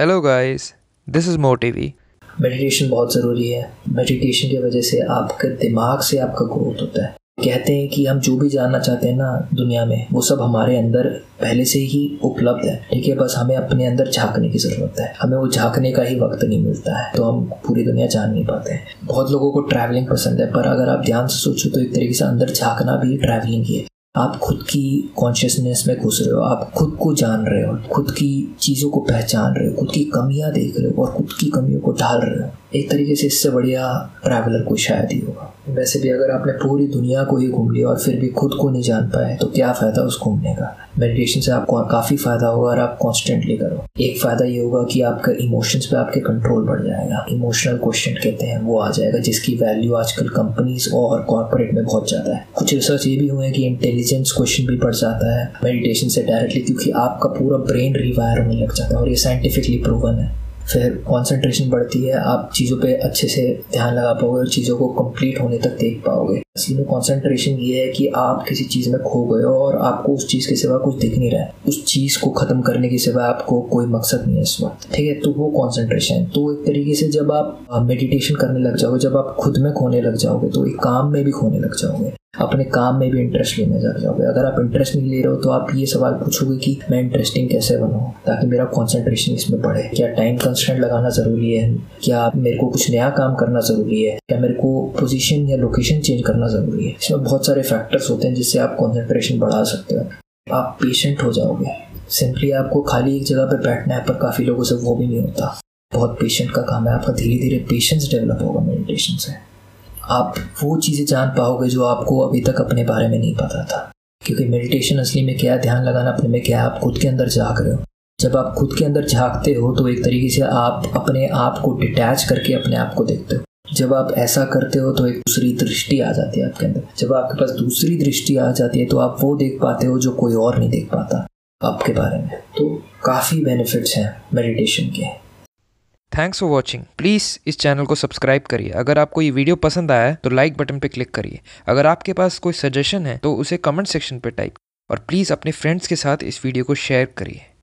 Hello guys, this is MoTV. Meditation बहुत ज़रूरी है। मेडिटेशन की वजह से आपके दिमाग से आपका ग्रोथ होता है। कहते हैं कि हम जो भी जानना चाहते हैं ना दुनिया में वो सब हमारे अंदर पहले से ही उपलब्ध है। ठीक है बस हमें अपने अंदर झांकने की ज़रूरत है। हमें वो झांकने का ही वक्त नहीं मिलता है तो हम पूरी दुनिया जान नहीं पाते हैं। बहुत लोगों को ट्रैवलिंग पसंद है पर अगर आप ध्यान से सोचो तो एक तरीके से अंदर झांकना भी ट्रैवलिंग ही है। आप खुद की कॉन्शियसनेस में घुस रहे हो, आप खुद को जान रहे हो, खुद की चीज़ों को पहचान रहे हो, खुद की कमियाँ देख रहे हो और खुद की कमियों को ढाल रहे हो। एक तरीके से इससे बढ़िया ट्रैवलर कोई शायद ही होगा। वैसे भी अगर आपने पूरी दुनिया को ही घूम लिया और फिर भी खुद को नहीं जान पाए तो क्या फ़ायदा उस घूमने का? मेडिटेशन से आपको काफ़ी फ़ायदा होगा और आप कॉन्स्टेंटली करो। एक फ़ायदा ये होगा कि आपका इमोशंस पे आपके कंट्रोल बढ़ जाएगा। इमोशनल क्वेश्चन कहते हैं, वो आ जाएगा, जिसकी वैल्यू आजकल कंपनीज़ और कॉर्पोरेट में बहुत ज़्यादा है। कुछ रिसर्च ये भी हुए कि इंटेलिजेंस क्वेश्चन भी बढ़ जाता है मेडिटेशन से डायरेक्टली क्योंकि आपका पूरा ब्रेन रिवायर होने लग जाता है और ये साइंटिफिकली प्रूवन है। फिर कॉन्सेंट्रेशन बढ़ती है, आप चीज़ों पर अच्छे से ध्यान लगा पाओगे और चीज़ों को कंप्लीट होने तक देख पाओगे। इसी में कंसंट्रेशन ये है कि आप किसी चीज़ में खो गए हो और आपको उस चीज़ के सिवा कुछ दिख नहीं रहा है। उस चीज़ को ख़त्म करने के सिवा आपको कोई मकसद नहीं है इस वक्त, ठीक है? तो वो कॉन्सेंट्रेशन तो एक तरीके से जब आप मेडिटेशन करने लग जाओगे, जब आप खुद में खोने लग जाओगे तो एक काम में भी खोने लग जाओगे। अपने काम में भी इंटरेस्ट लेने लग जाओगे। अगर आप इंटरेस्ट नहीं ले रहे हो तो आप ये सवाल पूछोगे कि मैं इंटरेस्टिंग कैसे बनूँ, ताकि मेरा कॉन्सेंट्रेशन इसमें बढ़े। क्या टाइम कंस्टेंट लगाना ज़रूरी है? क्या मेरे को कुछ नया काम करना ज़रूरी है? क्या मेरे को पोजीशन या लोकेशन चेंज करना ज़रूरी है। इसमें बहुत सारे फैक्टर्स होते हैं जिससे आप कॉन्सेंट्रेशन बढ़ा सकते हो। आप पेशेंट हो जाओगे। सिंपली आपको खाली एक जगह पर बैठना है, पर काफ़ी लोगों से वो भी नहीं होता। बहुत पेशेंट का काम है। आपका धीरे धीरे पेशेंस डेवलप होगा मेडिटेशन से। आप वो चीज़ें जान पाओगे जो आपको अभी तक अपने बारे में नहीं पता था। क्योंकि मेडिटेशन असली में क्या ध्यान लगाना अपने में क्या आप खुद के अंदर झाँक रहे हो। जब आप खुद के अंदर झाँकते हो तो एक तरीके से आप अपने आप को डिटैच करके अपने आप को देखते हो। जब आप ऐसा करते हो तो एक दूसरी दृष्टि आ जाती है आपके अंदर। जब आपके पास दूसरी दृष्टि आ जाती है तो आप वो देख पाते हो जो कोई और नहीं देख पाता आपके बारे में। तो काफ़ी बेनिफिट्स हैं मेडिटेशन के। थैंक्स फॉर वॉचिंग प्लीज़ इस चैनल को सब्सक्राइब करिए। अगर आपको ये वीडियो पसंद आया तो लाइक बटन पर क्लिक करिए। अगर आपके पास कोई सजेशन है तो उसे कमेंट सेक्शन पर टाइप और प्लीज़ अपने फ्रेंड्स के साथ इस वीडियो को शेयर करिए।